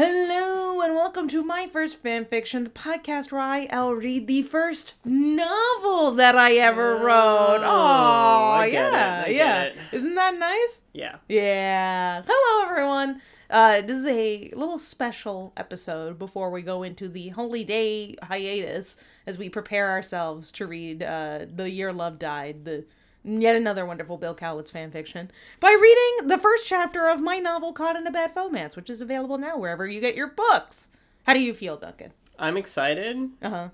Hello and welcome to my first fan fiction, the podcast where I'll read the first novel that I ever wrote. Oh, get it, yeah, I get yeah. it. Isn't that nice? Yeah. Yeah. Hello, everyone. Uh, this is a little special episode before we go into the holy day hiatus as we prepare ourselves to read uh, The Year Love Died, the yet another wonderful Bill Kaulitz fan fiction, by reading the first chapter of my novel Caught in a Bad Fauxmance, which is available now wherever you get your books. How do you feel, Duncan? I'm excited. Uh huh.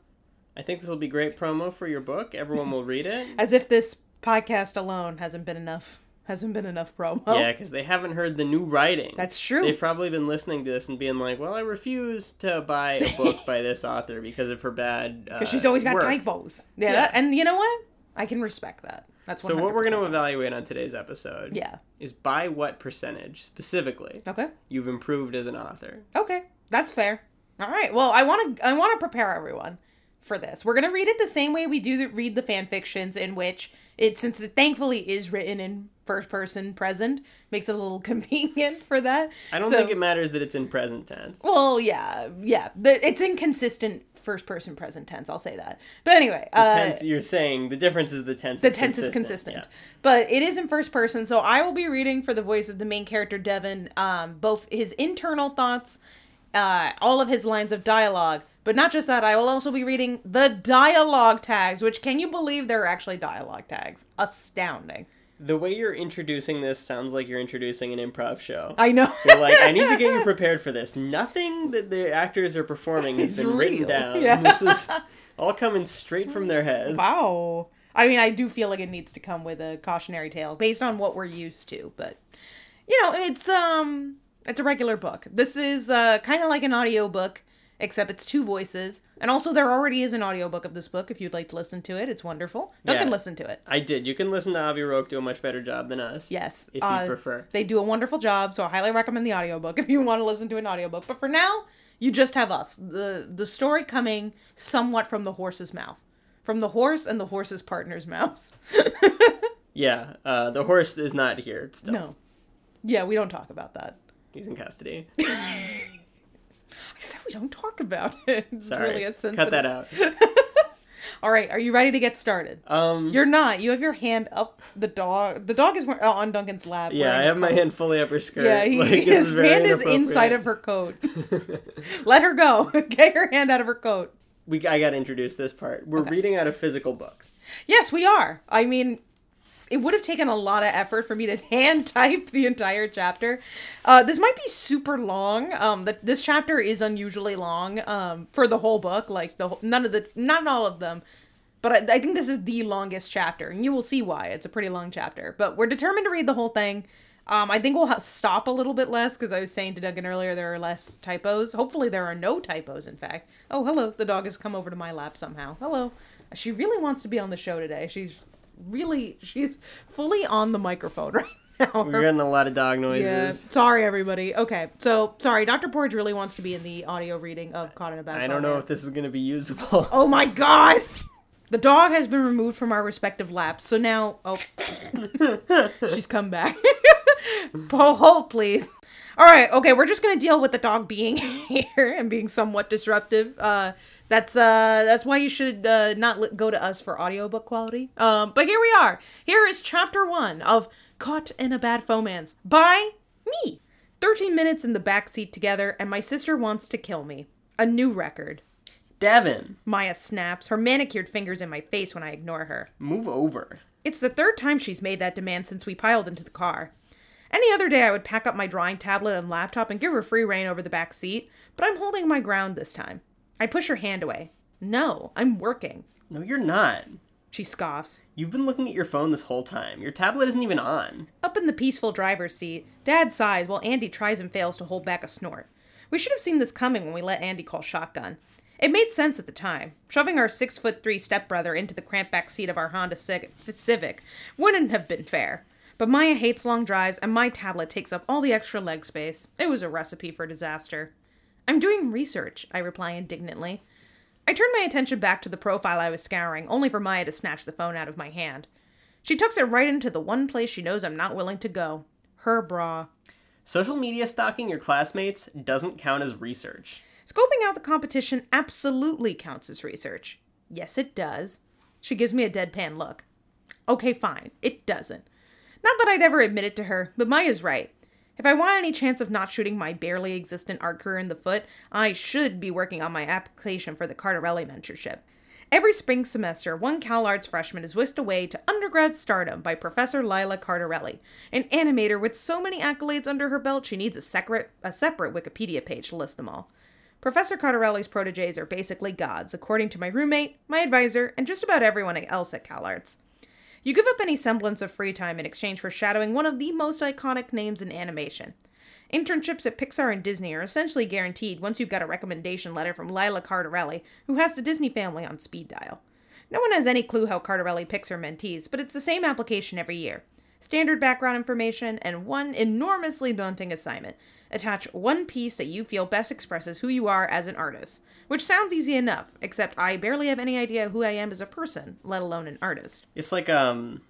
I think this will be great promo for your book. Everyone will read it. As if this podcast alone hasn't been enough. Hasn't been enough promo. Yeah, because they haven't heard the new writing. That's true. They've probably been listening to this and being like, "Well, I refuse to buy a book by this author because of her bad." Because she's always got work. typos. Yeah, Yeah. that- and you know what? I can respect that. That's So what we're going to evaluate on today's episode Yeah. is by what percentage specifically Okay. you've improved as an author. Okay. That's fair. All right. Well, I want to I want to prepare everyone for this. We're going to read it the same way we do the, read the fan fictions in which it since it thankfully is written in first person present makes it a little convenient for that. I don't So- think it matters that it's in present tense. Well, yeah. Yeah. The, it's inconsistent first person present tense, I'll say that. But anyway, The uh tense you're saying the difference is the tense. the is tense is consistent. consistent but it is in first person so i will be reading for the voice of the main character devon um, both his internal thoughts uh, all of his lines of dialogue but not just that i will also be reading the dialogue tags which can you believe there are actually dialogue tags astounding The way you're introducing this sounds like you're introducing an improv show. i know You're like, I need to get you prepared for this. Nothing that the actors are performing has It's been written down. Yeah. This is all coming straight from their heads. wow i mean i do feel like it needs to come with a cautionary tale based on what we're used to but you know it's um it's a regular book this is uh kind of like an audiobook except it's two voices and also there already is an audiobook of this book if you'd like to listen to it it's wonderful you Yeah. can listen to it I did. You can listen to Avi Roque do a much better job than us. yes If uh, you prefer. they do a wonderful job so i highly recommend the audiobook if you want to listen to an audiobook but for now you just have us the the story coming somewhat from the horse's mouth from the horse and the horse's partner's mouths Yeah. Uh, the horse is not here still. no yeah we don't talk about that He's in custody. Said we don't talk about it. It's Sorry. really Cut that out. All right, are you ready to get started? Um, You're not. You have your hand up the dog. The dog is on Duncan's lap. yeah, I have my coat. hand fully up her skirt. Yeah, he, Like, his very hand is inside of her coat. Let her go. Get your hand out of her coat. we I got to introduce this part. We're Okay. reading out of physical books. Yes, we are. I mean, it would have taken a lot of effort for me to hand type the entire chapter. Uh, this might be super long. Um, the, this chapter is unusually long. Um, for the whole book, like the none of the not all of them, but I, I think this is the longest chapter, and you will see why. It's a pretty long chapter, but we're determined to read the whole thing. Um, I think we'll ha- stop a little bit less because I was saying to Duncan earlier there are less typos. Hopefully there are no typos. In fact, oh hello, the dog has come over to my lap somehow. Hello, she really wants to be on the show today. She's really she's fully on the microphone right now. We're getting a lot of dog noises. yeah. Sorry everybody. Okay, so sorry, Dr. Porge really wants to be in the audio reading of Caught in a Bad I don't know if this is going to be usable. Oh my god! The dog has been removed from our respective laps, so now oh she's come back. Hold please. Alright, okay, we're just gonna deal with the dog being here and being somewhat disruptive. Uh that's uh that's why you should uh not li- go to us for audiobook quality. Um but here we are. Here is chapter one of Caught in a Bad Fauxmance by me. 13 minutes in the back seat together, and my sister wants to kill me. A new record. Devin, Maya snaps, her manicured fingers in my face when I ignore her. move over. It's the third time she's made that demand since we piled into the car. Any other day I would pack up my drawing tablet and laptop and give her free rein over the back seat, but I'm holding my ground this time. I push her hand away. No, I'm working. No, you're not. She scoffs. You've been looking at your phone this whole time. Your tablet isn't even on. Up in the peaceful driver's seat, Dad sighs while Andy tries and fails to hold back a snort. We should have seen this coming when we let Andy call shotgun. It made sense at the time. Shoving our six foot three stepbrother into the cramped back seat of our Honda Civic Civic wouldn't have been fair. But Maya hates long drives, and my tablet takes up all the extra leg space. It was a recipe for disaster. I'm doing research, I reply indignantly. I turn my attention back to the profile I was scouring, only for Maya to snatch the phone out of my hand. She tucks it right into the one place she knows I'm not willing to go her bra. Social media stalking your classmates doesn't count as research. Scoping out the competition absolutely counts as research. Yes, it does. She gives me a deadpan look. Okay, fine. It doesn't. Not that I'd ever admit it to her, but Maya's right. If I want any chance of not shooting my barely existent art career in the foot, I should be working on my application for the Cardarelli mentorship. Every spring semester, one CalArts freshman is whisked away to undergrad stardom by Professor Lila Cardarelli, an animator with so many accolades under her belt she needs a separate, a separate Wikipedia page to list them all. Professor Cardarelli's proteges are basically gods, according to my roommate, my advisor, and just about everyone else at CalArts. You give up any semblance of free time in exchange for shadowing one of the most iconic names in animation. Internships at Pixar and Disney are essentially guaranteed once you've got a recommendation letter from Lila Cardarelli, who has the Disney family on speed dial. No one has any clue how Cardarelli picks her mentees, but it's the same application every year. Standard background information and one enormously daunting assignment. Attach one piece that you feel best expresses who you are as an artist. Which sounds easy enough, except I barely have any idea who I am as a person, let alone an artist. It's like um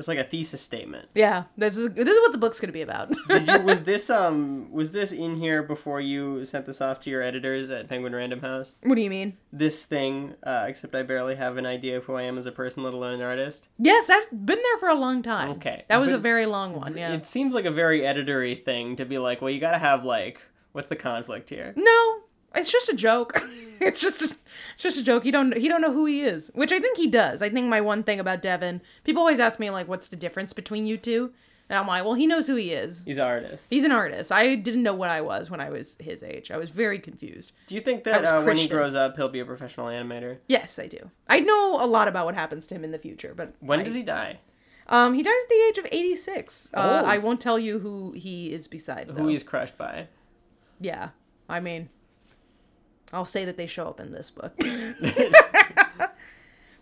it's like a thesis statement. Yeah, this is this is what the book's going to be about. Did you was this um was this in here before you sent this off to your editors at Penguin Random House? what do you mean? This thing, uh, except I barely have an idea of who I am as a person, let alone an artist. Yes, I've been there for a long time. Okay. That was But a very long one, yeah. It seems like a very editory thing to be like, well, you got to have like, what's the conflict here? No, it's just a joke. it's just a, it's just a joke. He don't he don't know who he is, which I think he does. I think my one thing about Devin, people always ask me like, what's the difference between you two? And I'm like, well, he knows who he is. He's an artist. He's an artist. I didn't know what I was when I was his age. I was very confused. Do you think that uh, when he grows up, he'll be a professional animator? Yes, I do. I know a lot about what happens to him in the future, but When I- does he die? Um, he dies at the age of 86. Uh, I won't tell you who he is beside. Who he's crushed by? Yeah, I mean, I'll say that they show up in this book.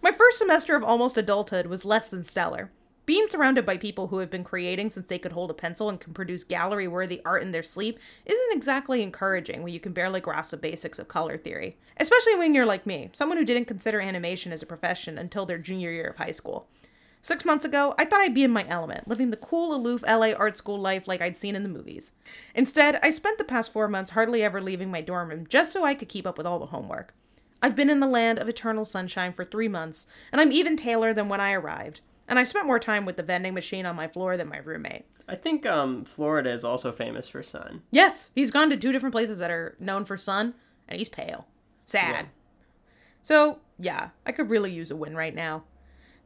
My first semester of almost adulthood was less than stellar. Being surrounded by people who have been creating since they could hold a pencil and can produce gallery worthy art in their sleep isn't exactly encouraging when you can barely grasp the basics of color theory. Especially when you're like me, someone who didn't consider animation as a profession until their junior year of high school. Six months ago, I thought I'd be in my element, living the cool, aloof LA art school life like I'd seen in the movies. Instead, I spent the past four months hardly ever leaving my dorm room just so I could keep up with all the homework. I've been in the land of eternal sunshine for three months, and I'm even paler than when I arrived. And I spent more time with the vending machine on my floor than my roommate. I think um, Florida is also famous for sun. Yes, he's gone to two different places that are known for sun, and he's pale. Sad. Yeah. So, yeah, I could really use a win right now.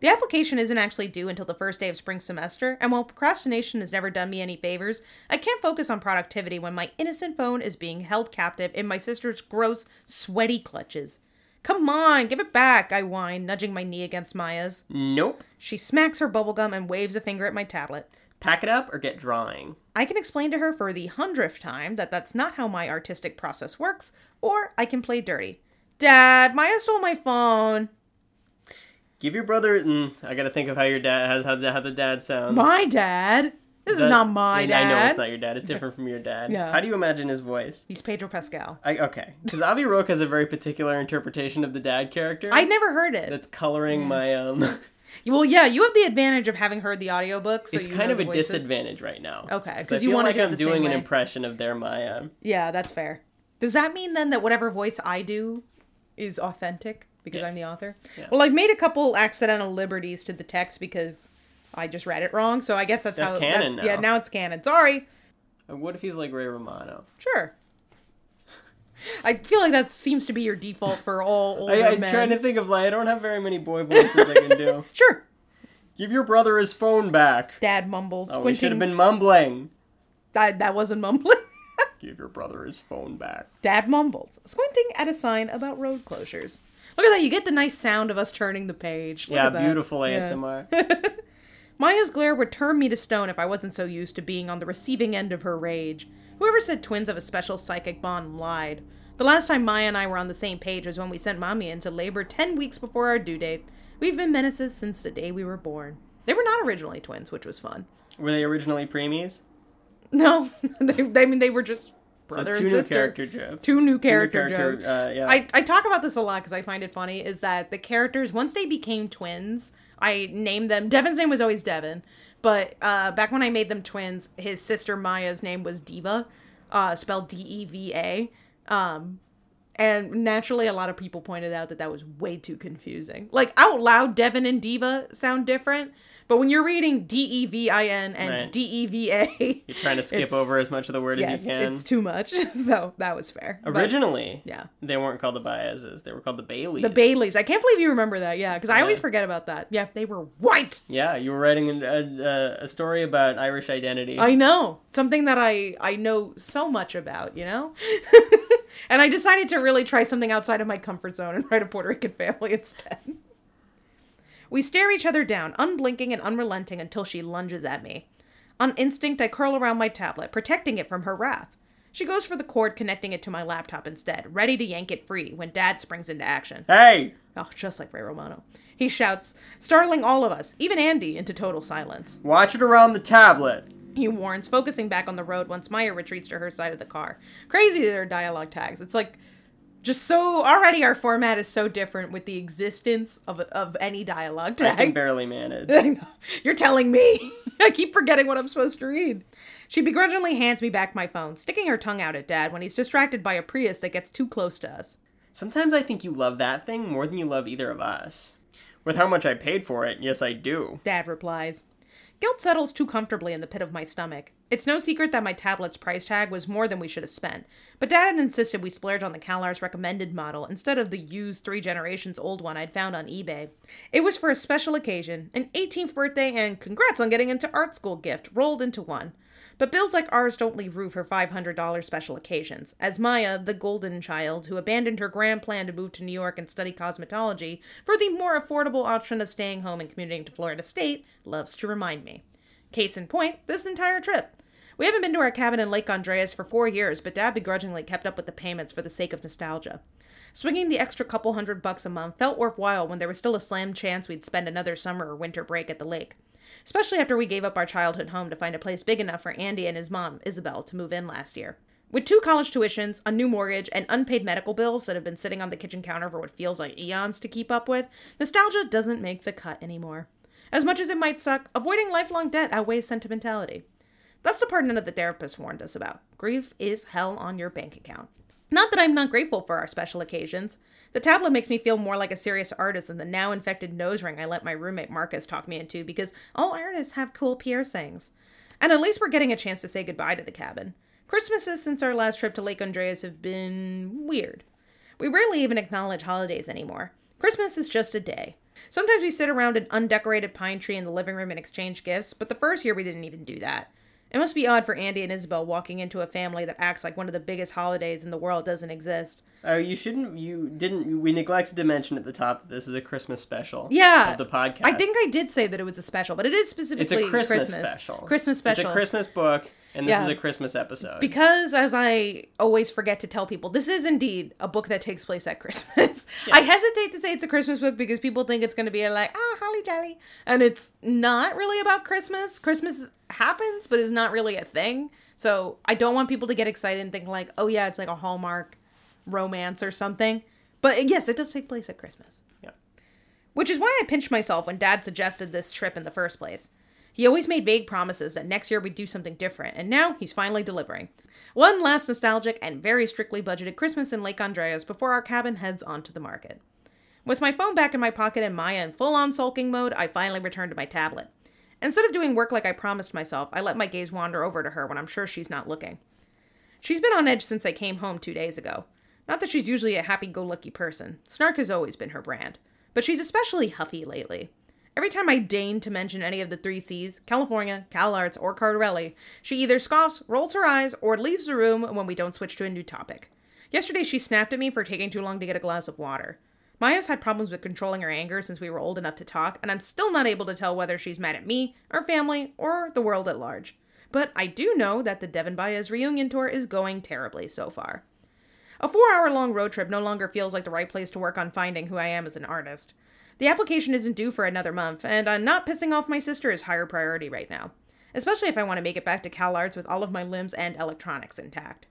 The application isn't actually due until the first day of spring semester, and while procrastination has never done me any favors, I can't focus on productivity when my innocent phone is being held captive in my sister's gross, sweaty clutches. Come on, give it back, I whine, nudging my knee against Maya's. Nope. She smacks her bubblegum and waves a finger at my tablet. Pack it up or get drawing. I can explain to her for the hundredth time that that's not how my artistic process works, or I can play dirty. Dad, Maya stole my phone. Give your brother. Mm, I gotta think of how your dad has how the, how the dad sounds. My dad? This is not my dad. I know it's not your dad. It's different from your dad. Yeah. How do you imagine his voice? He's Pedro Pascal. I, okay, because Avi Roque has a very particular interpretation of the dad character. I never heard it. That's coloring my um. Well, yeah, you have the advantage of having heard the audiobook, so it's kind of a voices. disadvantage right now. Okay, because you wanna like do it I'm the doing an impression of their Maya. Yeah, that's fair. Does that mean then that whatever voice I do is authentic because I'm the author? Yeah. Well, I've made a couple accidental liberties to the text because I just read it wrong, so I guess that's, That's how canon that- Yeah, now. now it's canon. Sorry. What if he's like Ray Romano? Sure. I feel like that seems to be your default for all older I, I'm men. trying to think of like I don't have very many boy voices I can do. Sure. Give your brother his phone back. Dad mumbles, Oh, we should have been mumbling. that, that wasn't mumbling. Give your brother his phone back. Dad mumbles, squinting at a sign about road closures. Look at that! You get the nice sound of us turning the page. Look yeah, beautiful Yeah. ASMR. Maya's glare would turn me to stone if I wasn't so used to being on the receiving end of her rage. Whoever said twins have a special psychic bond lied. The last time Maya and I were on the same page was when we sent Mommy into labor 10 weeks before our due date. We've been menaces since the day we were born. They were not originally twins, which was fun. Were they originally preemies? No, they, I mean, they were just So two and new sister. character jokes. Two new Two new character, character, jokes. uh, yeah. I, I talk about this a lot because I find it funny is that the characters once they became twins I named them. Devin's name was always Devin, but uh, back when I made them twins, his sister Maya's name was Diva, uh, spelled D E V A. Um, and naturally, a lot of people pointed out that that was way too confusing. Like out loud, Devin and Diva sound different, but when you're reading D E V I N and Right. D E V A, You're trying to skip over as much of the word yes, as you can. it's too much. so that was fair. But, Originally, yeah. they weren't called the Baezes. They were called the Baileys. The Baileys. I can't believe you remember that. Yeah, because I always forget about that. Yeah, they were white. yeah, you were writing a, a, a story about Irish identity. I know something that I I know so much about. You know, and I decided to really try something outside of my comfort zone and write a Puerto Rican family instead. We stare each other down, unblinking and unrelenting until she lunges at me. On instinct, I curl around my tablet, protecting it from her wrath. She goes for the cord, connecting it to my laptop instead, ready to yank it free when Dad springs into action. hey! Oh, just like Ray Romano. He shouts, startling all of us, even Andy, into total silence. Watch it around the tablet. He warns, focusing back on the road once Maya retreats to her side of the car. Crazy their dialogue tags. It's like just so already our format is so different with the existence of of any dialogue tag. I can barely manage. You're telling me. I keep forgetting what I'm supposed to read. She begrudgingly hands me back my phone, sticking her tongue out at Dad when he's distracted by a Prius that gets too close to us. Sometimes I think you love that thing more than you love either of us. With how much I paid for it, yes, I do. Dad replies. Guilt settles too comfortably in the pit of my stomach. It's no secret that my tablet's price tag was more than we should have spent, but Dad had insisted we splurge on the CalArts recommended model instead of the used three generations old one I'd found on eBay. It was for a special occasion, an 18th birthday and congrats on getting into art school gift rolled into one. But bills like ours don't leave room for $500 special occasions, as Maya, the golden child who abandoned her grand plan to move to New York and study cosmetology for the more affordable option of staying home and commuting to Florida State, loves to remind me. Case in point, this entire trip. We haven't been to our cabin in Lake Andreas for four years, but Dad begrudgingly kept up with the payments for the sake of nostalgia. Swinging the extra couple hundred bucks a month felt worthwhile when there was still a slim chance we'd spend another summer or winter break at the lake. Especially after we gave up our childhood home to find a place big enough for Andy and his mom, Isabel, to move in last year. With two college tuitions, a new mortgage, and unpaid medical bills that have been sitting on the kitchen counter for what feels like eons to keep up with, nostalgia doesn't make the cut anymore. As much as it might suck, avoiding lifelong debt outweighs sentimentality. That's the part none of the therapists warned us about. Grief is hell on your bank account. Not that I'm not grateful for our special occasions. The tablet makes me feel more like a serious artist than the now infected nose ring I let my roommate Marcus talk me into because all artists have cool piercings. And at least we're getting a chance to say goodbye to the cabin. Christmases since our last trip to Lake Andreas have been weird. We rarely even acknowledge holidays anymore. Christmas is just a day. Sometimes we sit around an undecorated pine tree in the living room and exchange gifts, but the first year we didn't even do that. It must be odd for Andy and Isabel walking into a family that acts like one of the biggest holidays in the world doesn't exist. Oh, you shouldn't. You didn't. We neglected to mention at the top that this is a Christmas special. Yeah. Of the podcast. I think I did say that it was a special, but it is specifically it's a Christmas, special. Christmas special. It's a Christmas book, and this Yeah. is a Christmas episode. Because, as I always forget to tell people, this is indeed a book that takes place at Christmas. I hesitate to say it's a Christmas book because people think it's going to be like, ah, holly jolly. And it's not really about Christmas. Christmas happens, but is not really a thing. So I don't want people to get excited and think, like, oh, yeah, it's like a Hallmark romance or something. But yes, it does take place at Christmas. Yeah. Which is why I pinched myself when Dad suggested this trip in the first place. He always made vague promises that next year we'd do something different, and now he's finally delivering. One last nostalgic and very strictly budgeted Christmas in Lake Andreas before our cabin heads onto the market. With my phone back in my pocket and Maya in full on sulking mode, I finally return to my tablet. Instead of doing work like I promised myself, I let my gaze wander over to her when I'm sure she's not looking. She's been on edge since I came home two days ago. Not that she's usually a happy go lucky person, snark has always been her brand, but she's especially huffy lately. Every time I deign to mention any of the three C's California, CalArts, or Cardarelli she either scoffs, rolls her eyes, or leaves the room when we don't switch to a new topic. Yesterday, she snapped at me for taking too long to get a glass of water. Maya's had problems with controlling her anger since we were old enough to talk, and I'm still not able to tell whether she's mad at me, our family, or the world at large. But I do know that the Devin Baez reunion tour is going terribly so far. A four hour long road trip no longer feels like the right place to work on finding who I am as an artist. The application isn't due for another month, and I'm not pissing off my sister is higher priority right now, especially if I want to make it back to CalArts with all of my limbs and electronics intact.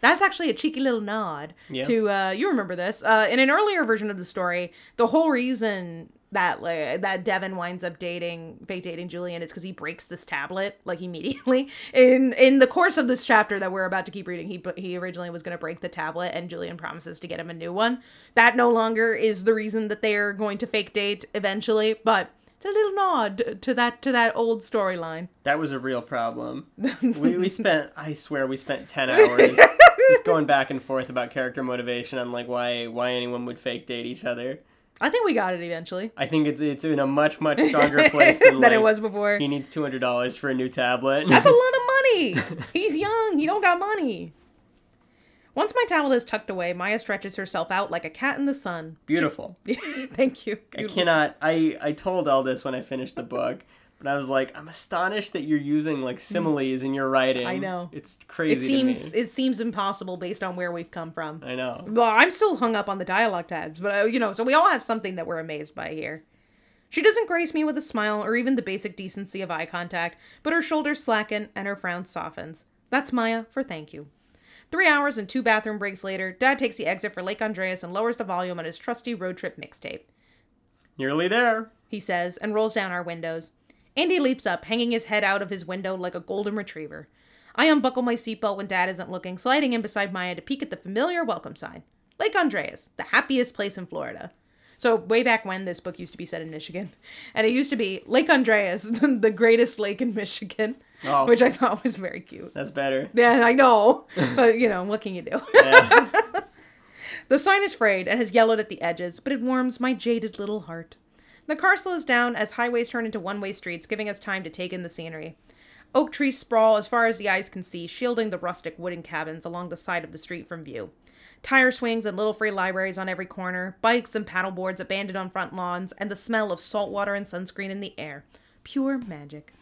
That's actually a cheeky little nod Yeah. to uh, you remember this uh, in an earlier version of the story. The whole reason that like that Devin winds up dating fake dating Julian is because he breaks this tablet like immediately in in the course of this chapter that we're about to keep reading. He he originally was going to break the tablet, and Julian promises to get him a new one. That no longer is the reason that they are going to fake date eventually, but it's a little nod to that to that old storyline. That was a real problem. we, we spent, I swear, we spent ten hours just going back and forth about character motivation and like why why anyone would fake date each other. I think we got it eventually. I think it's it's in a much much stronger place than, than it was before. He needs two hundred dollars for a new tablet. That's a lot of money. He's young. He don't got money. Once my tablet is tucked away, Maya stretches herself out like a cat in the sun. beautiful. Thank you. I cannot. I I told all this when I finished the book, but I was like, I'm astonished that you're using like similes in your writing. I know. It's crazy. It seems to me. it seems impossible based on where we've come from. I know. Well, I'm still hung up on the dialogue tabs, but uh, you know, so we all have something that we're amazed by here. She doesn't grace me with a smile or even the basic decency of eye contact, but her shoulders slacken and her frown softens. That's Maya for thank you. Three hours and two bathroom breaks later, Dad takes the exit for Lake Andreas and lowers the volume on his trusty road trip mixtape. Nearly there. He says, and rolls down our windows. Andy leaps up, hanging his head out of his window like a golden retriever. I unbuckle my seatbelt when Dad isn't looking, sliding in beside Maya to peek at the familiar welcome sign. Lake Andreas, the happiest place in Florida. So, way back when this book used to be set in Michigan, and it used to be Lake Andreas, the greatest lake in Michigan, Oh. which I thought was very cute. That's better. Yeah, I know, but you know, what can you do? Yeah. The sign is frayed and has yellowed at the edges, but it warms my jaded little heart. The car slows down as highways turn into one way streets, giving us time to take in the scenery. Oak trees sprawl as far as the eyes can see, shielding the rustic wooden cabins along the side of the street from view. Tire swings and little free libraries on every corner, bikes and paddleboards abandoned on front lawns, and the smell of salt water and sunscreen in the air. Pure magic.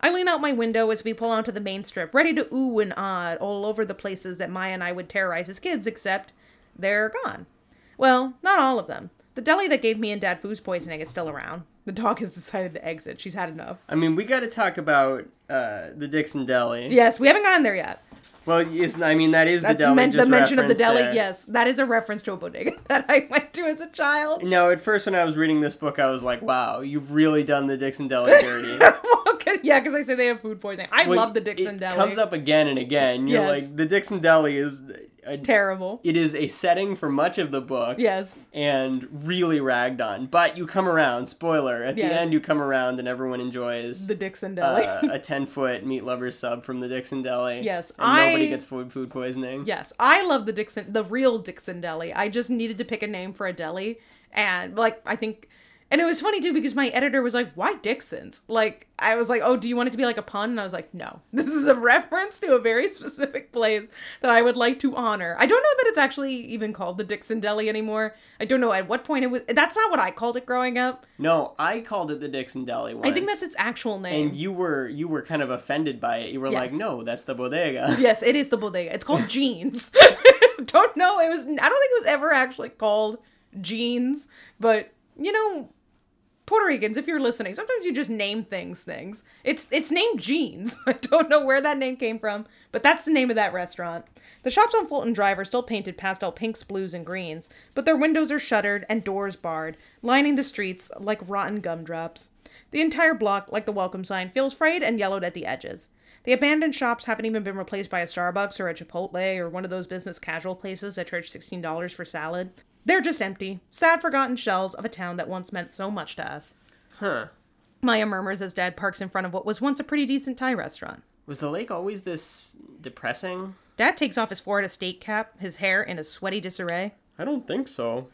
I lean out my window as we pull onto the main strip, ready to ooh and ah all over the places that Maya and I would terrorize as kids, except they're gone. Well, not all of them. The deli that gave me and Dad food poisoning is still around. The dog has decided to exit. She's had enough. I mean, we got to talk about uh, the Dixon Deli. Yes, we haven't gotten there yet. Well, yes, I mean that is That's the deli. men- just the mention of the referenced deli. there. Yes, that is a reference to a bodega that I went to as a child. No, at first when I was reading this book, I was like, "Wow, you've really done the Dixon Deli dirty." Well, 'cause- yeah, because I say they have food poisoning. I Well, love the Dixon it Deli. comes up again and again. You're Yes. like, the Dixon Deli is a, terrible. it is a setting for much of the book. Yes. And really ragged on, but you come around. Spoiler: at Yes. the end, you come around, and everyone enjoys The Dixon Deli. uh, a ten foot meat lover sub from the Dixon Deli. Yes, and nobody gets food food poisoning. Yes, I love the Dixon, the real Dixon Deli. I just needed to pick a name for a deli, and like I think, and it was funny too because my editor was like, "Why Dixon's?" Like I was like, "Oh, do you want it to be like a pun?" And I was like, "No, this is a reference to a very specific place that I would like to honor." I don't know that it's actually even called the Dixon Deli anymore. I don't know at what point it was. That's not what I called it growing up. No, I called it the Dixon Deli once. I think that's its actual name. And you were you were kind of offended by it. You were like, "No, that's the bodega." Yes, it is the bodega. It's called Jeans. don't know. It was. I don't think it was ever actually called Jeans, but you know, Puerto Ricans, if you're listening, sometimes you just name things things. It's it's named Jeans. I don't know where that name came from, but that's the name of that restaurant. The shops on Fulton Drive are still painted pastel pinks, blues, and greens, but their windows are shuttered and doors barred, lining the streets like rotten gumdrops. The entire block, like the welcome sign, feels frayed and yellowed at the edges. The abandoned shops haven't even been replaced by a Starbucks or a Chipotle or one of those business casual places that charge $16 for salad. They're just empty, sad, forgotten shells of a town that once meant so much to us. Huh. Maya murmurs as Dad parks in front of what was once a pretty decent Thai restaurant. Was the lake always this depressing? Dad takes off his Florida state cap, his hair in a sweaty disarray. I don't think so.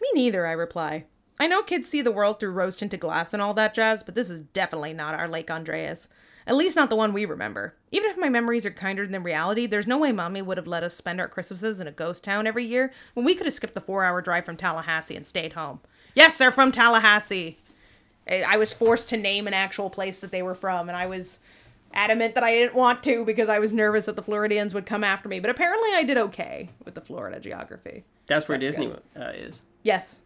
Me neither, I reply. I know kids see the world through rose tinted glass and all that jazz, but this is definitely not our Lake Andreas. At least not the one we remember. Even if my memories are kinder than reality, there's no way mommy would have let us spend our Christmases in a ghost town every year when we could have skipped the four hour drive from Tallahassee and stayed home. Yes, they're from Tallahassee. I was forced to name an actual place that they were from, and I was adamant that I didn't want to because I was nervous that the Floridians would come after me. But apparently, I did okay with the Florida geography. That's where Sounds Disney uh, is. Yes.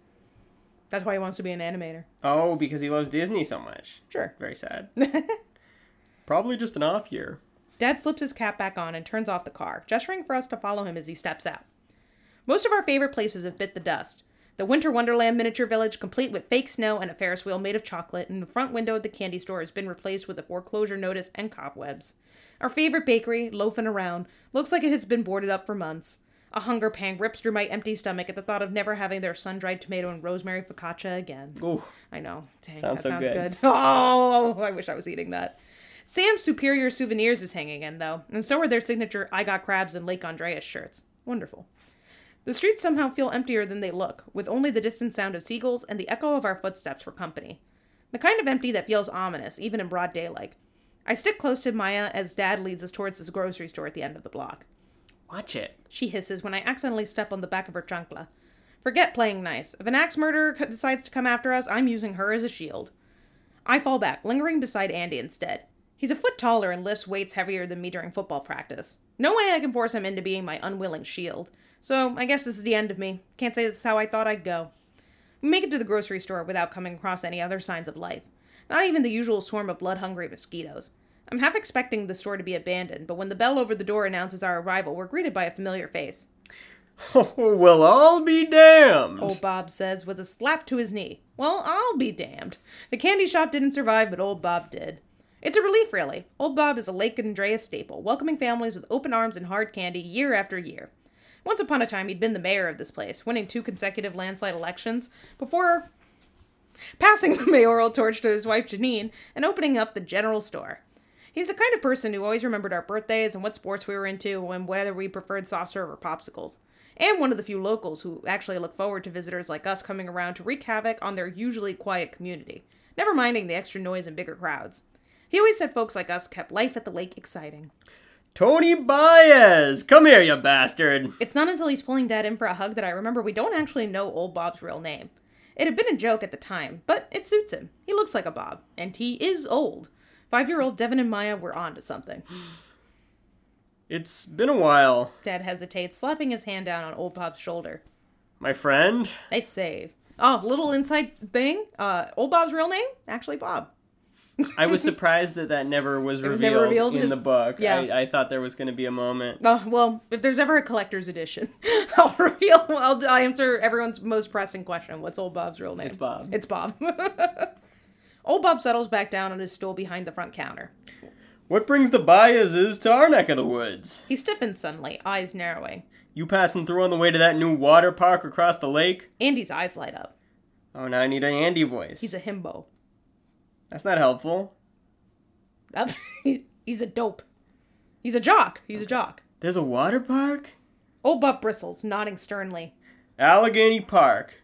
That's why he wants to be an animator. Oh, because he loves Disney so much. Sure. Very sad. Probably just an off year. Dad slips his cap back on and turns off the car, gesturing for us to follow him as he steps out. Most of our favorite places have bit the dust. The Winter Wonderland miniature village, complete with fake snow and a Ferris wheel made of chocolate, and the front window of the candy store has been replaced with a foreclosure notice and cobwebs. Our favorite bakery, loafing around, looks like it has been boarded up for months. A hunger pang rips through my empty stomach at the thought of never having their sun dried tomato and rosemary focaccia again. Ooh, I know. Dang, Sounds that so sounds good. good. Oh, I wish I was eating that. Sam's Superior Souvenirs is hanging in, though, and so are their signature I Got Crabs and Lake Andreas shirts. Wonderful. The streets somehow feel emptier than they look, with only the distant sound of seagulls and the echo of our footsteps for company. The kind of empty that feels ominous, even in broad daylight. I stick close to Maya as Dad leads us towards his grocery store at the end of the block. watch it. She hisses when I accidentally step on the back of her chancla. Forget playing nice. If an axe murderer decides to come after us, I'm using her as a shield. I fall back, lingering beside Andy instead. He's a foot taller and lifts weights heavier than me during football practice. No way I can force him into being my unwilling shield. So I guess this is the end of me. Can't say this is how I thought I'd go. We make it to the grocery store without coming across any other signs of life. Not even the usual swarm of blood hungry mosquitoes. I'm half expecting the store to be abandoned, but when the bell over the door announces our arrival, we're greeted by a familiar face. Oh, well, I'll be damned. Old Bob says with a slap to his knee. Well, I'll be damned. The candy shop didn't survive, but old Bob did. It's a relief, really. Old Bob is a Lake Andreas staple, welcoming families with open arms and hard candy year after year. Once upon a time, he'd been the mayor of this place, winning two consecutive landslide elections before passing the mayoral torch to his wife Janine and opening up the general store. He's the kind of person who always remembered our birthdays and what sports we were into and whether we preferred soft serve or popsicles. And one of the few locals who actually look forward to visitors like us coming around to wreak havoc on their usually quiet community, never minding the extra noise and bigger crowds. He always said folks like us kept life at the lake exciting. Tony Baez! Come here, you bastard! It's not until he's pulling Dad in for a hug that I remember we don't actually know old Bob's real name. It had been a joke at the time, but it suits him. He looks like a Bob, and he is old. Five year old Devin and Maya were on to something. It's been a while. Dad hesitates, slapping his hand down on old Bob's shoulder. My friend? Nice save. Oh, little inside thing. Uh, old Bob's real name? Actually, Bob. I was surprised that that never was, was revealed, never revealed? in His- the book. yeah. I, I thought there was going to be a moment. Oh, well, if there's ever a collector's edition, I'll reveal, I'll, I'll answer everyone's most pressing question. What's old Bob's real name? It's Bob. It's Bob. old Bob settles back down on his stool behind the front counter. What brings the Baezes to our neck of the woods? He stiffens suddenly, eyes narrowing. You passing through on the way to that new water park across the lake? Andy's eyes light up. Oh, now I need an Andy voice. He's a himbo. That's not helpful. He's a dope. He's a jock. He's a jock. There's a water park? Oh, Old Bob bristles, nodding sternly. Allegheny Park.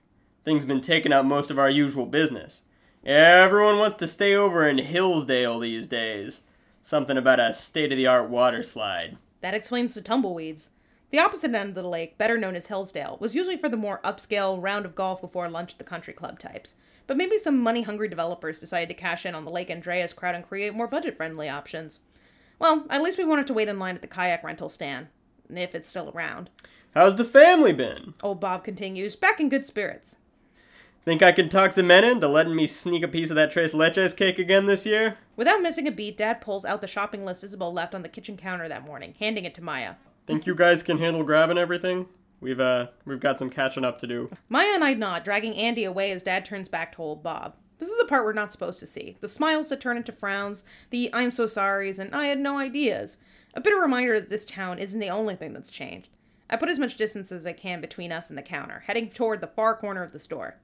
Things been taking up most of our usual business. Everyone wants to stay over in Hillsdale these days. Something about a state of the art water slide. That explains the tumbleweeds. The opposite end of the lake, better known as Hillsdale, was usually for the more upscale round of golf before lunch at the country club types. But maybe some money hungry developers decided to cash in on the Lake Andreas crowd and create more budget friendly options. Well, at least we wanted to wait in line at the kayak rental stand, if it's still around. How's the family been? Old Bob continues, back in good spirits. Think I can talk some men into letting me sneak a piece of that Tres Leches cake again this year? Without missing a beat, Dad pulls out the shopping list Isabel left on the kitchen counter that morning, handing it to Maya. Think you guys can handle grabbing everything? We've uh we've got some catching up to do. Maya and I nod, dragging Andy away as Dad turns back to old Bob. This is the part we're not supposed to see. The smiles that turn into frowns, the I'm so sorry's, and I had no ideas. A bitter reminder that this town isn't the only thing that's changed. I put as much distance as I can between us and the counter, heading toward the far corner of the store.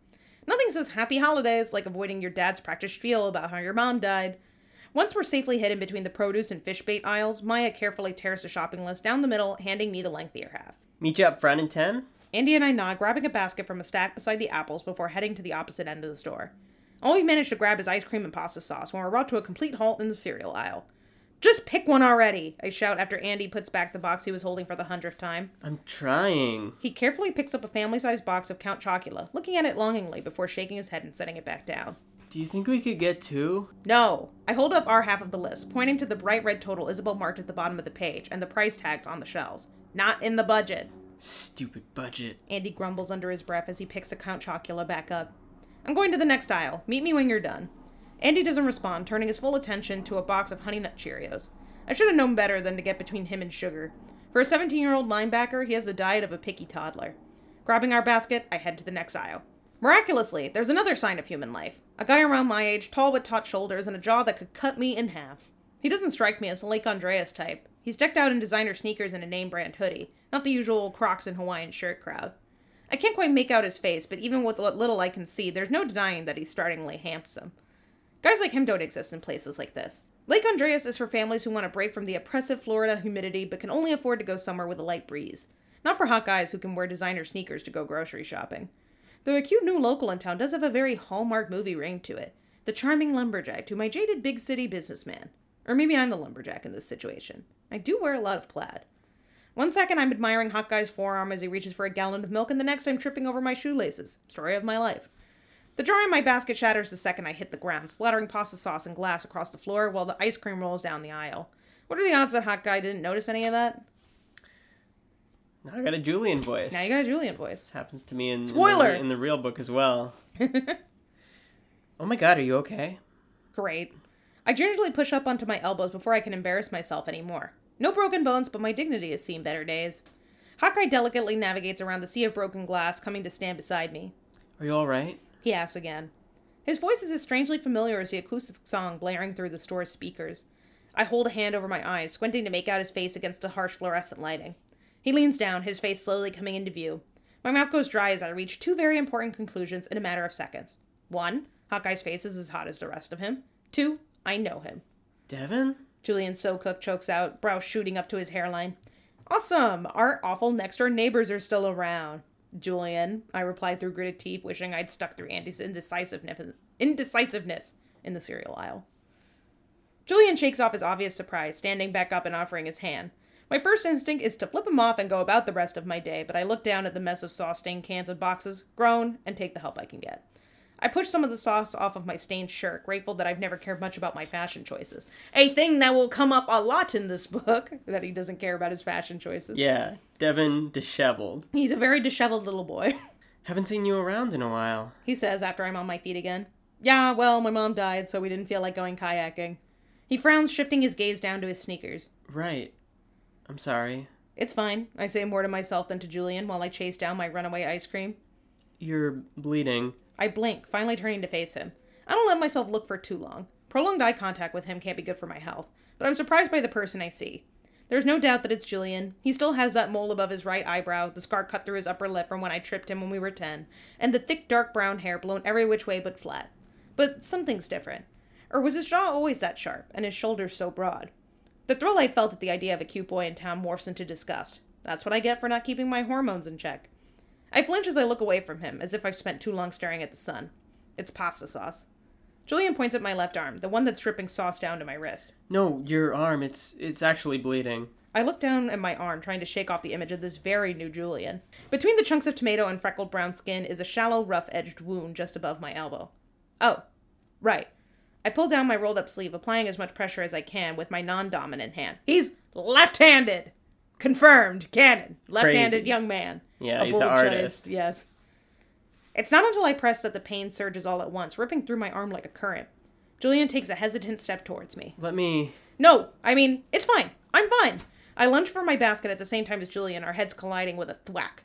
Nothing says happy holidays like avoiding your dad's practice spiel about how your mom died. Once we're safely hidden between the produce and fish bait aisles, Maya carefully tears the shopping list down the middle, handing me the lengthier half. Meet you up front in ten? Andy and I nod, grabbing a basket from a stack beside the apples before heading to the opposite end of the store. All we managed to grab is ice cream and pasta sauce when we're brought to a complete halt in the cereal aisle. Just pick one already! I shout after Andy puts back the box he was holding for the hundredth time. I'm trying. He carefully picks up a family sized box of Count Chocula, looking at it longingly before shaking his head and setting it back down. Do you think we could get two? No! I hold up our half of the list, pointing to the bright red total Isabel marked at the bottom of the page and the price tags on the shelves. Not in the budget. Stupid budget. Andy grumbles under his breath as he picks the Count Chocula back up. I'm going to the next aisle. Meet me when you're done. Andy doesn't respond, turning his full attention to a box of Honey Nut Cheerios. I should have known better than to get between him and sugar. For a 17 year old linebacker, he has the diet of a picky toddler. Grabbing our basket, I head to the next aisle. Miraculously, there's another sign of human life. A guy around my age, tall with taut shoulders and a jaw that could cut me in half. He doesn't strike me as the Lake Andreas type. He's decked out in designer sneakers and a name brand hoodie, not the usual Crocs and Hawaiian shirt crowd. I can't quite make out his face, but even with what little I can see, there's no denying that he's startlingly handsome. Guys like him don't exist in places like this. Lake Andreas is for families who want a break from the oppressive Florida humidity but can only afford to go somewhere with a light breeze. Not for hot guys who can wear designer sneakers to go grocery shopping. Though a cute new local in town does have a very Hallmark movie ring to it. The charming lumberjack to my jaded big city businessman. Or maybe I'm the lumberjack in this situation. I do wear a lot of plaid. One second I'm admiring Hot Guy's forearm as he reaches for a gallon of milk, and the next I'm tripping over my shoelaces. Story of my life. The jar in my basket shatters the second I hit the ground, splattering pasta sauce and glass across the floor while the ice cream rolls down the aisle. What are the odds that Hot Guy didn't notice any of that? Now I got a Julian voice. Now you got a Julian voice. This happens to me in, in the Spoiler! in the real book as well. oh my god, are you okay? Great. I gingerly push up onto my elbows before I can embarrass myself anymore. No broken bones, but my dignity has seen better days. Hot Guy delicately navigates around the sea of broken glass, coming to stand beside me. Are you alright? He asks again. His voice is as strangely familiar as the acoustic song blaring through the store's speakers. I hold a hand over my eyes, squinting to make out his face against the harsh fluorescent lighting. He leans down, his face slowly coming into view. My mouth goes dry as I reach two very important conclusions in a matter of seconds. One, Hot Guy's face is as hot as the rest of him. Two, I know him. Devin? Julian So Cook chokes out, brow shooting up to his hairline. Awesome! Our awful next door neighbors are still around. Julian, I replied through gritted teeth, wishing I'd stuck through Andy's indecisiveness, indecisiveness in the cereal aisle. Julian shakes off his obvious surprise, standing back up and offering his hand. My first instinct is to flip him off and go about the rest of my day, but I look down at the mess of sauce stained cans and boxes, groan, and take the help I can get. I push some of the sauce off of my stained shirt, grateful that I've never cared much about my fashion choices. A thing that will come up a lot in this book, that he doesn't care about his fashion choices. Yeah, Devin disheveled. He's a very disheveled little boy. Haven't seen you around in a while. He says after I'm on my feet again. Yeah, well, my mom died, so we didn't feel like going kayaking. He frowns, shifting his gaze down to his sneakers. Right. I'm sorry. It's fine, I say more to myself than to Julian while I chase down my runaway ice cream. You're bleeding. I blink, finally turning to face him. I don't let myself look for too long. Prolonged eye contact with him can't be good for my health, but I'm surprised by the person I see. There's no doubt that it's Julian. He still has that mole above his right eyebrow, the scar cut through his upper lip from when I tripped him when we were 10, and the thick dark brown hair blown every which way but flat. But something's different. Or was his jaw always that sharp, and his shoulders so broad? The thrill I felt at the idea of a cute boy in town morphs into disgust. That's what I get for not keeping my hormones in check. I flinch as I look away from him, as if I've spent too long staring at the sun. It's pasta sauce. Julian points at my left arm, the one that's dripping sauce down to my wrist. No, your arm, it's it's actually bleeding. I look down at my arm, trying to shake off the image of this very new Julian. Between the chunks of tomato and freckled brown skin is a shallow, rough edged wound just above my elbow. Oh, right. I pull down my rolled up sleeve, applying as much pressure as I can with my non dominant hand. He's left handed! Confirmed, canon. Left handed Crazy. young man. Yeah, A he's an artist. Yes. It's not until I press that the pain surges all at once, ripping through my arm like a current. Julian takes a hesitant step towards me. Let me. No, I mean, it's fine. I'm fine. I lunge for my basket at the same time as Julian, our heads colliding with a thwack.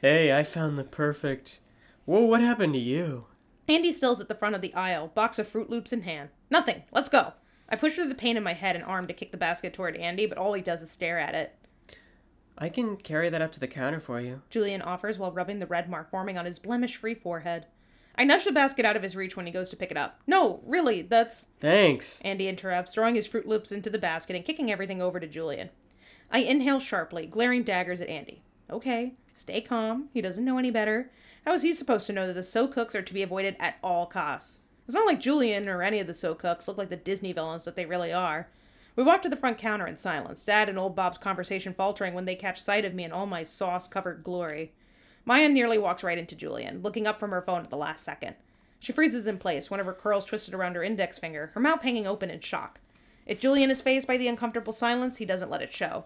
Hey, I found the perfect. Whoa, what happened to you? Andy stills at the front of the aisle, box of Froot Loops in hand. Nothing. Let's go. I push through the pain in my head and arm to kick the basket toward Andy, but all he does is stare at it. I can carry that up to the counter for you. Julian offers while rubbing the red mark forming on his blemish free forehead. I nudge the basket out of his reach when he goes to pick it up. No, really, that's. Thanks. Andy interrupts, throwing his Froot Loops into the basket and kicking everything over to Julian. I inhale sharply, glaring daggers at Andy. Okay, stay calm. He doesn't know any better. How is he supposed to know that the So Cooks are to be avoided at all costs? It's not like Julian or any of the So Cooks look like the Disney villains that they really are. We walk to the front counter in silence, Dad and old Bob's conversation faltering when they catch sight of me in all my sauce covered glory. Maya nearly walks right into Julian, looking up from her phone at the last second. She freezes in place, one of her curls twisted around her index finger, her mouth hanging open in shock. If Julian is phased by the uncomfortable silence, he doesn't let it show.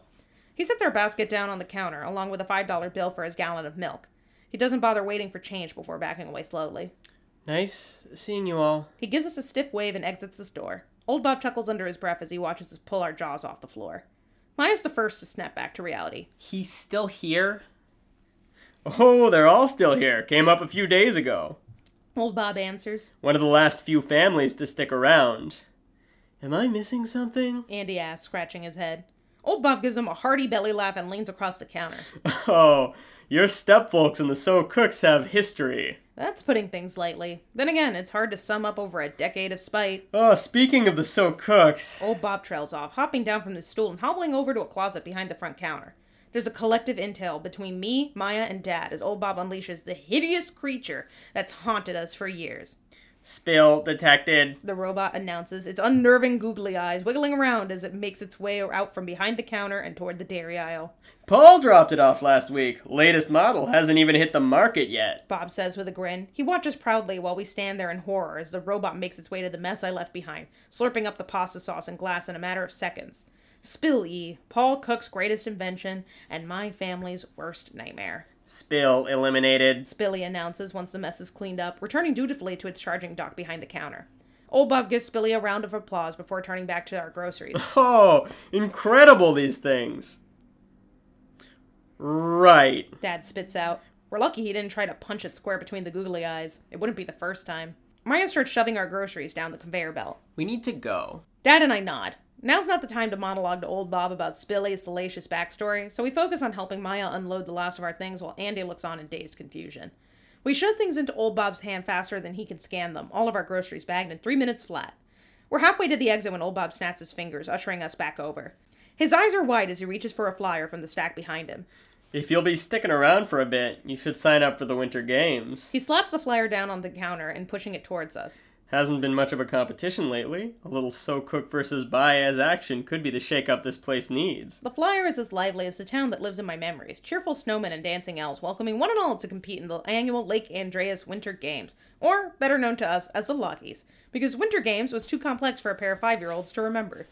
He sets our basket down on the counter, along with a $5 bill for his gallon of milk. He doesn't bother waiting for change before backing away slowly. Nice seeing you all. He gives us a stiff wave and exits the store. Old Bob chuckles under his breath as he watches us pull our jaws off the floor. Maya's the first to snap back to reality. He's still here? Oh, they're all still here. Came up a few days ago. Old Bob answers. One of the last few families to stick around. Am I missing something? Andy asks, scratching his head. Old Bob gives him a hearty belly laugh and leans across the counter. Oh, your stepfolks and the So Cooks have history. That's putting things lightly. Then again, it's hard to sum up over a decade of spite. Oh, speaking of the So Cooks, Old Bob trails off, hopping down from the stool and hobbling over to a closet behind the front counter. There's a collective intel between me, Maya, and Dad as Old Bob unleashes the hideous creature that's haunted us for years. spill detected. The robot announces, its unnerving googly eyes wiggling around as it makes its way out from behind the counter and toward the dairy aisle. Paul dropped it off last week. Latest model hasn't even hit the market yet. Bob says with a grin. He watches proudly while we stand there in horror as the robot makes its way to the mess I left behind, slurping up the pasta sauce and glass in a matter of seconds. Spill E, Paul Cook's greatest invention and my family's worst nightmare. Spill eliminated. Spilly announces once the mess is cleaned up, returning dutifully to its charging dock behind the counter. Old Bob gives Spilly a round of applause before turning back to our groceries. Oh, incredible these things. Right. Dad spits out. We're lucky he didn't try to punch it square between the googly eyes. It wouldn't be the first time. Maya starts shoving our groceries down the conveyor belt. We need to go. Dad and I nod. Now's not the time to monologue to old Bob about Spilly's salacious backstory, so we focus on helping Maya unload the last of our things while Andy looks on in dazed confusion. We shove things into old Bob's hand faster than he can scan them, all of our groceries bagged in three minutes flat. We're halfway to the exit when old Bob snaps his fingers, ushering us back over. His eyes are wide as he reaches for a flyer from the stack behind him. If you'll be sticking around for a bit, you should sign up for the Winter Games. He slaps the flyer down on the counter and pushing it towards us. Hasn't been much of a competition lately. A little So Cook versus Baez action could be the shake-up this place needs. The flyer is as lively as the town that lives in my memories. Cheerful snowmen and dancing elves welcoming one and all to compete in the annual Lake Andreas Winter Games, or better known to us as the Lockies, because Winter Games was too complex for a pair of five year olds to remember.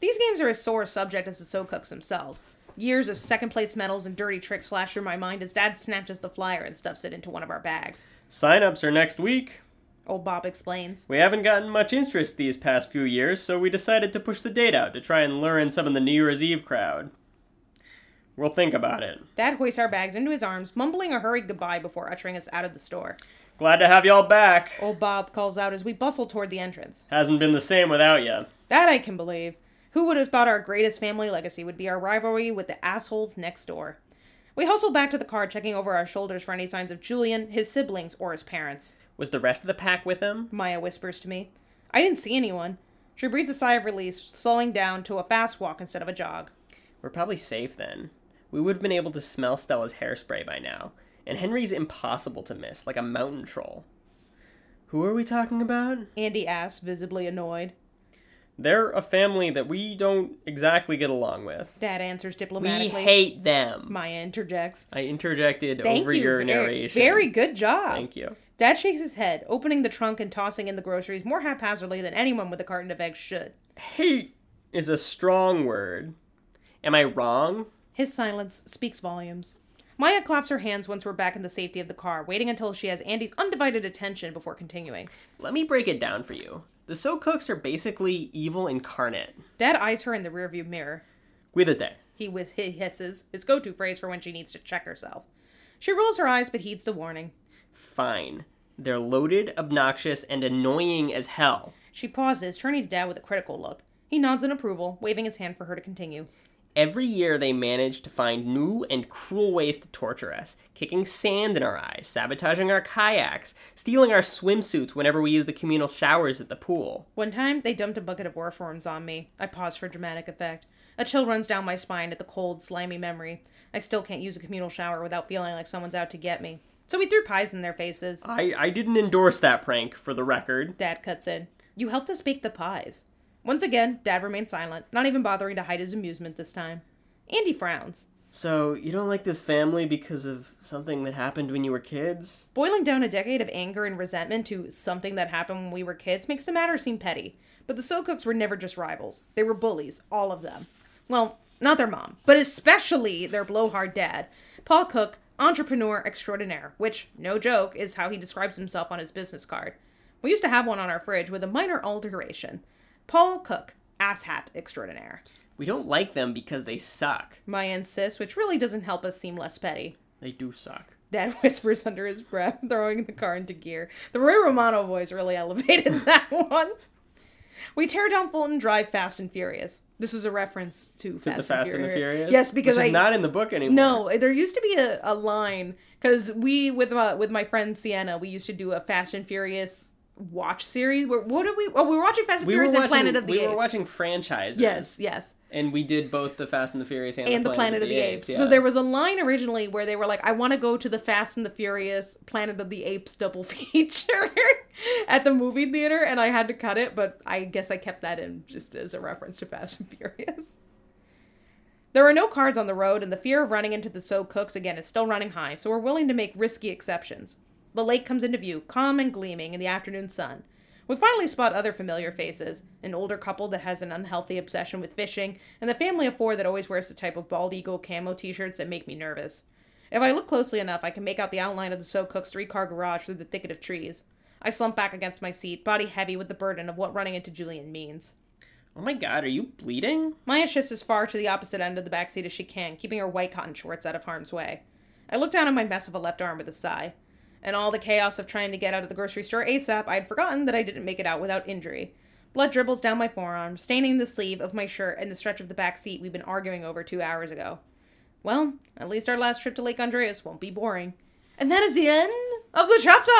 These games are as sore a subject as the So Cooks themselves. Years of second place medals and dirty tricks flash through my mind as Dad snatches the flyer and stuffs it into one of our bags. Sign-ups are next week. Old Bob explains. We haven't gotten much interest these past few years, so we decided to push the date out to try and lure in some of the New Year's Eve crowd. We'll think about it. Dad hoists our bags into his arms, mumbling a hurried goodbye before ushering us out of the store. Glad to have y'all back. Old Bob calls out as we bustle toward the entrance. Hasn't been the same without ya. That I can believe. Who would have thought our greatest family legacy would be our rivalry with the assholes next door? We hustle back to the car, checking over our shoulders for any signs of Julian, his siblings, or his parents. Was the rest of the pack with him? Maya whispers to me. I didn't see anyone. She breathes a sigh of relief, slowing down to a fast walk instead of a jog. We're probably safe then. We would have been able to smell Stella's hairspray by now. And Henry's impossible to miss, like a mountain troll. Who are we talking about? Andy asks, visibly annoyed. They're a family that we don't exactly get along with. Dad answers diplomatically. We hate them. Maya interjects. I interjected Thank over you. your very, narration. very good job. Thank you. Dad shakes his head, opening the trunk and tossing in the groceries more haphazardly than anyone with a carton of eggs should. Hate is a strong word. Am I wrong? His silence speaks volumes. Maya claps her hands once we're back in the safety of the car, waiting until she has Andy's undivided attention before continuing. Let me break it down for you. The So Cooks are basically evil incarnate. Dad eyes her in the rearview mirror. Cuídate. He whis- he hisses, his go-to phrase for when she needs to check herself. She rolls her eyes but heeds the warning. Fine. They're loaded, obnoxious, and annoying as hell. She pauses, turning to Dad with a critical look. He nods in approval, waving his hand for her to continue. Every year they manage to find new and cruel ways to torture us, kicking sand in our eyes, sabotaging our kayaks, stealing our swimsuits whenever we use the communal showers at the pool. One time, they dumped a bucket of worms on me. I pause for dramatic effect. A chill runs down my spine at the cold, slimy memory. I still can't use a communal shower without feeling like someone's out to get me. So we threw pies in their faces. I, I didn't endorse that prank, for the record. Dad cuts in. You helped us bake the pies. Once again, Dad remains silent, not even bothering to hide his amusement this time. Andy frowns. So, you don't like this family because of something that happened when you were kids? Boiling down a decade of anger and resentment to something that happened when we were kids makes the matter seem petty. But the So Cooks were never just rivals. They were bullies, all of them. Well, not their mom, but especially their blowhard dad, Paul Cook, entrepreneur extraordinaire, which, no joke, is how he describes himself on his business card. We used to have one on our fridge with a minor alteration. Paul Cook, asshat extraordinaire. We don't like them because they suck. Maya insists, which really doesn't help us seem less petty. They do suck. Dad whispers under his breath, throwing the car into gear. The Ray Romano voice really elevated that one. We tear down Fulton Drive fast and furious. This was a reference to, To Fast, the Fast and the Furious. Yes, because which I not in the book anymore. no, there used to be a, a line because we with uh, with my friend Sienna, we used to do a Fast and Furious watch series. Where what did we? Oh, we were watching Fast and we Furious watching. and Planet of the we Apes. We were watching franchises. Yes, yes. and we did both the Fast and the Furious and, and the Planet of the Apes. So yeah. there was a line originally where they were like, "I want to go to the Fast and the Furious Planet of the Apes double feature at the movie theater," and I had to cut it, but I guess I kept that in just as a reference to Fast and Furious. There are no cars on the road, and the fear of running into the So Cooks again is still running high, so we're willing to make risky exceptions. The lake comes into view, calm and gleaming in the afternoon sun. We finally spot other familiar faces an older couple that has an unhealthy obsession with fishing, and the family of four that always wears the type of bald eagle camo t shirts that make me nervous. If I look closely enough, I can make out the outline of the So Cook's three car garage through the thicket of trees. I slump back against my seat, body heavy with the burden of what running into Julian means. Oh my god, are you bleeding? Maya shifts as far to the opposite end of the back seat as she can, keeping her white cotton shorts out of harm's way. I look down at my mess of a left arm with a sigh. In all the chaos of trying to get out of the grocery store ASAP, I had forgotten that I didn't make it out without injury. Blood dribbles down my forearm, staining the sleeve of my shirt and the stretch of the back seat we've been arguing over two hours ago. Well, at least our last trip to Lake Andreas won't be boring. And that is the end of the chapter!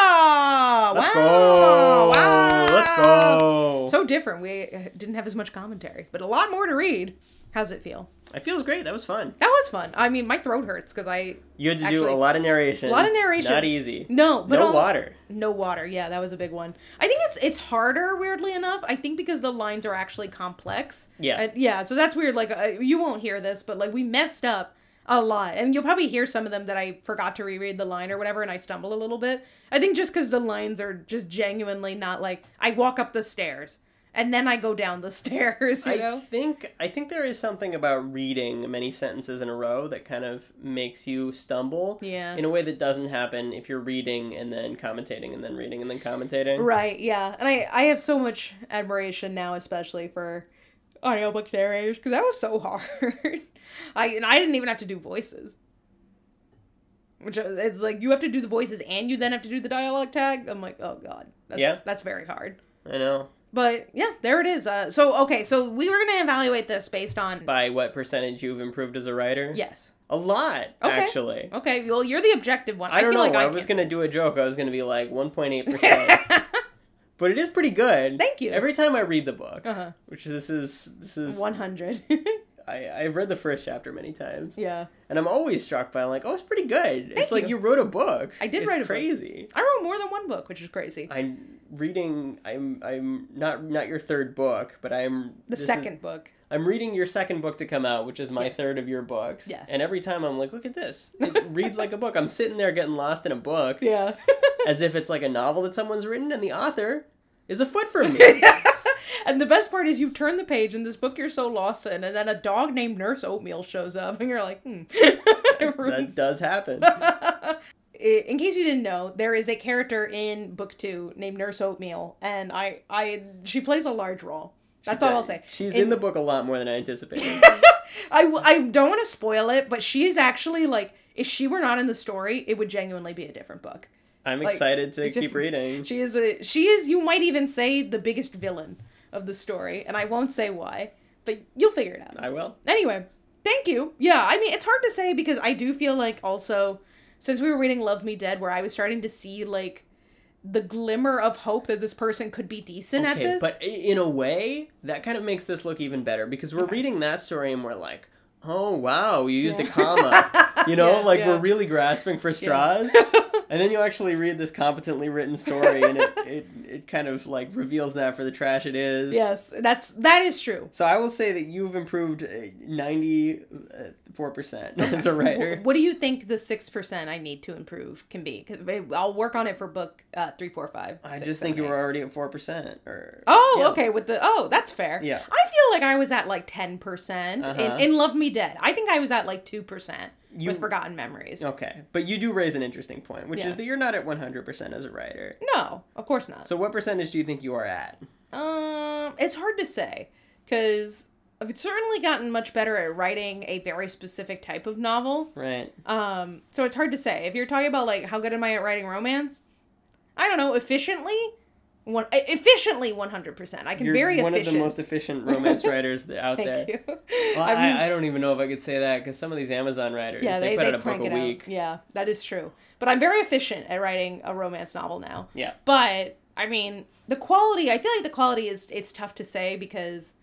Let's wow! go. Wow! Let's go. So different. We uh, didn't have as much commentary, but a lot more to read. How's it feel? it feels great. That was fun. That was fun. I mean, my throat hurts because I You had to do a lot of narration. a lot of narration. Not easy. no, but no I'll- water. No water. Yeah, that was a big one. I think it's it's harder. Weirdly enough, I think because the lines are actually complex. Yeah. Uh, yeah. So that's weird. Like uh, you won't hear this, but like we messed up a lot, and you'll probably hear some of them that I forgot to reread the line or whatever, and I stumble a little bit. I think just because the lines are just genuinely not like I walk up the stairs and then I go down the stairs. You I know. think I think there is something about reading many sentences in a row that kind of makes you stumble. Yeah. In a way that doesn't happen if you're reading and then commentating and then reading and then commentating. Right, yeah. And I, I have so much admiration now, especially for audiobook narrators, because that was so hard. I and I didn't even have to do voices. Which uh, it's like you have to do the voices and you then have to do the dialogue tag. I'm like, oh god, that's, Yeah. that's very hard. I know. But yeah, there it is. Uh, so okay, so we were gonna evaluate this based on By what percentage you've improved as a writer? yes. A lot, Okay. actually. Okay, well you're the objective one. I don't feel know. Like I, I was gonna do a joke. I was gonna be like 1.8%. but it is pretty good. Thank you. Every time I read the book, Uh huh. which this is this is One hundred. I I've read the first chapter many times, yeah. and I'm always struck by like, oh, it's pretty good. it's like you. you wrote a book. I did It's write a book. crazy. I wrote more than one book, which is crazy. I'm reading. I'm I'm not not your third book, but I'm The this is- second book. I'm reading your second book to come out, which is my Yes. third of your books. Yes. And every time I'm like, look at this. It reads like a book. I'm sitting there getting lost in a book Yeah. as if it's like a novel that someone's written, and the author is a foot from me. And the best part is you turn the page in this book you're so lost in, and then a dog named Nurse Oatmeal shows up, and you're like, hmm. that does happen. in case you didn't know, there is a character in book two named Nurse Oatmeal, and I, I, she plays a large role. That's all I'll say. She's In- in the book a lot more than I anticipated. I, I don't want to spoil it, but she is actually like, if she were not in the story, it would genuinely be a different book. I'm Like, excited to keep reading. She is a, she is, you might even say, the biggest villain of the story, and I won't say why, but you'll figure it out. I will. Anyway, thank you. Yeah, I mean, it's hard to say because I do feel like also, since we were reading Love Me Dead, where I was starting to see like the glimmer of hope that this person could be decent at this. but in a way, that kind of makes this look even better because we're reading that story and we're like, oh wow, you used a comma. You know, Yeah, like yeah. we're really grasping for straws. and then you actually read this competently written story and it, it, it kind of like reveals that for the trash it is. yes, that's that is true. So I will say that you've improved ninety four percent as a writer. What do you think the six percent I need to improve can be? I'll work on it for book uh, three, four, five. I six, just seven, think you eight. were already at four percent. Or Oh, yeah. okay. With the oh, that's fair. Yeah. I feel like I was at like ten percent Uh-huh. in, in Love Me Dead. I think I was at like two percent You- with Forgotten Memories. Okay, but you do raise an interesting point, which Yeah. is that you're not at one hundred percent as a writer. No, of course not. So what percentage do you think you are at? Um, it's hard to say because I've certainly gotten much better at writing a very specific type of novel. Right. Um, so it's hard to say. If you're talking about like how good am I at writing romance, I don't know. Efficiently, one efficiently one hundred percent. I can You're very one efficient. of the most efficient romance writers out Thank there. you. Well, I mean- I, I don't even know if I could say that because some of these Amazon writers, yeah, they, they, put they out a book a week. out. Yeah, that is true. But I'm very efficient at writing a romance novel now. Yeah. But I mean, the quality. I feel like the quality is it's tough to say because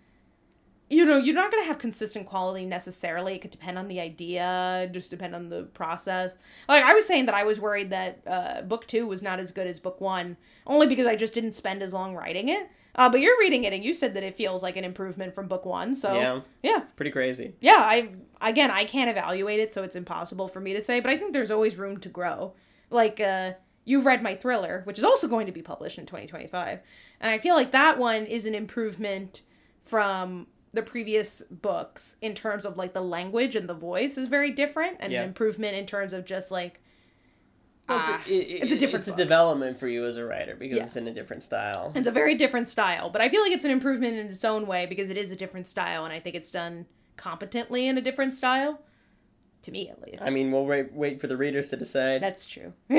you know you're not going to have consistent quality necessarily. It could depend on the idea, just depend on the process. Like I was saying that I was worried that uh, book two was not as good as book one, only because I just didn't spend as long writing it. Uh, but you're reading it and you said that it feels like an improvement from book one. So Yeah. yeah, Pretty crazy. yeah i again i can't evaluate it so it's impossible for me to say but i think there's always room to grow like uh you've read my thriller which is also going to be published in 2025 and i feel like that one is an improvement from the previous books in terms of like the language and the voice is very different and Yeah. an improvement in terms of just like Well, ah, it's, a, it- it's a different It's a development for you as a writer because Yeah. it's in a different style. It's a very different style, but I feel like it's an improvement in its own way because it is a different style, and I think it's done competently in a different style. To me, at least. I mean, we'll wait, wait for the readers to decide. That's true.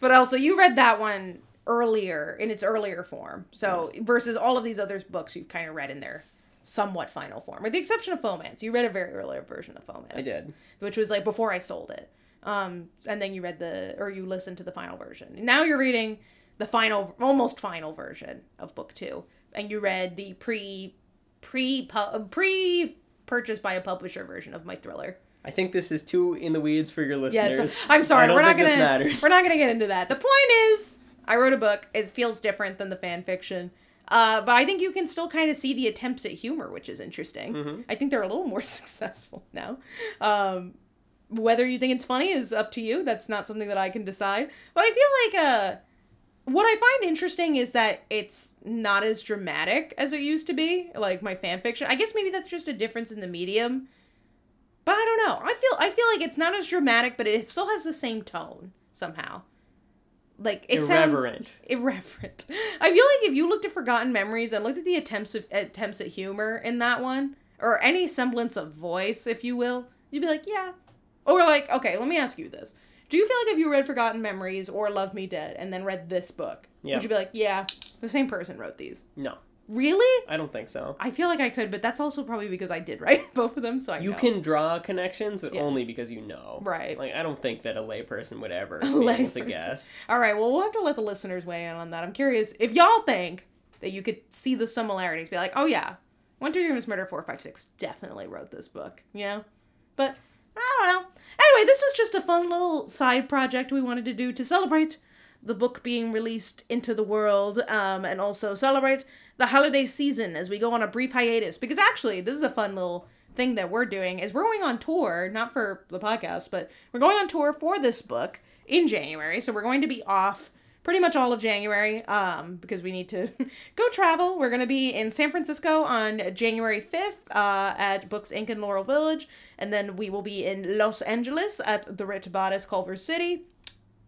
but also, you read that one earlier in its earlier form. So versus all of these other books you've kind of read in their somewhat final form, with the exception of Fauxmance. You read a very earlier version of Fauxmance. I did. which was like before I sold it. Um, and then you read the or you listened to the final version. Now you're reading the final, almost final version of book two, and you read the pre pre pre purchased by a publisher version of my thriller. I think this is too in the weeds for your listeners. Yes, I'm sorry. We're not gonna we're not gonna get into that. The point is, I wrote a book. It feels different than the fan fiction. Uh, but I think you can still kind of see the attempts at humor, which is interesting. Mhm. I think they're a little more successful now. Um, whether you think it's funny is up to you. That's not something that I can decide. But I feel like uh, what I find interesting is that it's not as dramatic as it used to be. Like my fan fiction. I guess maybe that's just a difference in the medium. But I don't know. I feel I feel like it's not as dramatic, but it still has the same tone somehow. Like it Irreverent. sounds irreverent. I feel like if you looked at Forgotten Memories and looked at the attempts of attempts at humor in that one, or any semblance of voice, if you will, you'd be like, yeah. Or like, okay, let me ask you this: Do you feel like if you read Forgotten Memories or Love Me Dead and then read this book, Yeah. would you be like, yeah, the same person wrote these? No, Really? I don't think so. I feel like I could, but that's also probably because I did write both of them, so I You know. can draw connections, but Yeah. only because you know. Right. Like I don't think that a layperson would ever A be able to guess. All right, well, we'll have to let the listeners weigh in on that. I'm curious if y'all think that you could see the similarities, be like, oh yeah, One Two Three Miss Murder Four Five Six definitely wrote this book, yeah. But I don't know. Anyway, this was just a fun little side project we wanted to do to celebrate the book being released into the world, um, and also celebrate the holiday season as we go on a brief hiatus. Because actually, this is a fun little thing that we're doing is we're going on tour, not for the podcast, but we're going on tour for this book in January. So we're going to be off pretty much all of January um, because we need to go travel. We're going to be in San Francisco on January 5th uh, at Books Inc. in Laurel Village. And then we will be in Los Angeles at the Ripped Bodice Culver City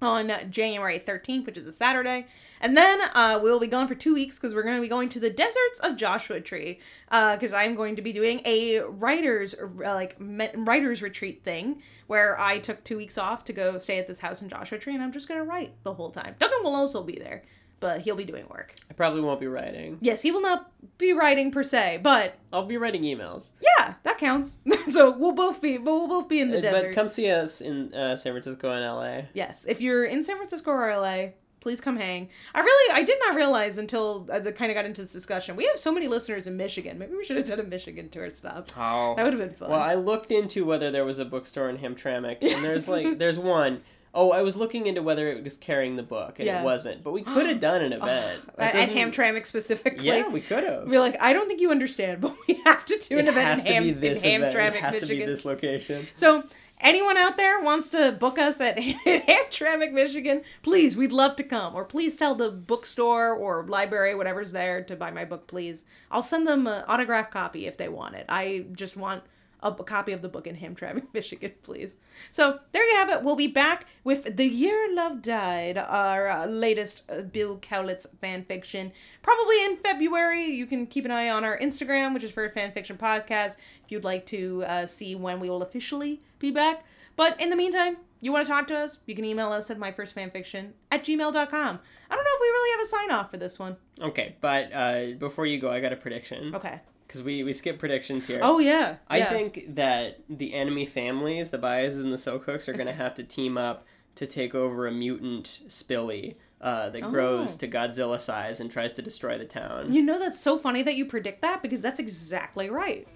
on January 13th, which is a Saturday. And then uh, we'll be gone for two weeks because we're going to be going to the deserts of Joshua Tree because I'm going to be doing a writer's uh, like me- writer's retreat thing where I took two weeks off to go stay at this house in Joshua Tree and I'm just going to write the whole time. Duncan will also be there, but he'll be doing work. I probably won't be writing. Yes, he will not be writing per se, but I'll be writing emails. yeah, that counts. so we'll both be, but we'll both be in the Uh, desert. But come see us in uh, San Francisco and LA. Yes, if you're in San Francisco or LA, please come hang. I really, I did not realize until I kind of got into this discussion. We have so many listeners in Michigan. Maybe we should have done a Michigan tour stop. Oh. That would have been fun. Well, I looked into whether there was a bookstore in Hamtramck, and there's like there's one. Oh, I was looking into whether it was carrying the book, and Yeah. it wasn't. But we could have done an event. At, at Hamtramck specifically. Yeah, we could have. Be like, I don't think you understand, but we have to do an It event has in, to Ham, be in this event. Hamtramck, It has to be Michigan. this location. So, anyone out there wants to book us at Hamtramck, Michigan, please, we'd love to come. Or please tell the bookstore or library, whatever's there, to buy my book, please. I'll send them an autograph copy if they want it. I just want a, copy of the book in Hamtramck, Michigan, please. So there you have it. We'll be back with The Year Love Died, our uh, latest uh, Bill Kaulitz fan fiction, probably in February. You can keep an eye on our Instagram, which is for Fan Fiction Podcast, if you'd like to uh, see when we will officially be back. But in the meantime, you want to talk to us? You can email us at myfirstfanfiction at gmail.com. I don't know if we really have a sign off for this one. Okay, but uh, before you go, I got a prediction. Okay. Because we, we skip predictions here. Oh, yeah. I yeah. think that the enemy families, the Baezes and the Sokooks, are going to have to team up to take over a mutant Spilly uh, that grows Oh. to Godzilla size and tries to destroy the town. You know, that's so funny that you predict that because that's exactly right.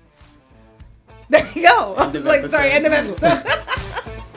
There you go. I End was of like, sorry, end of episode.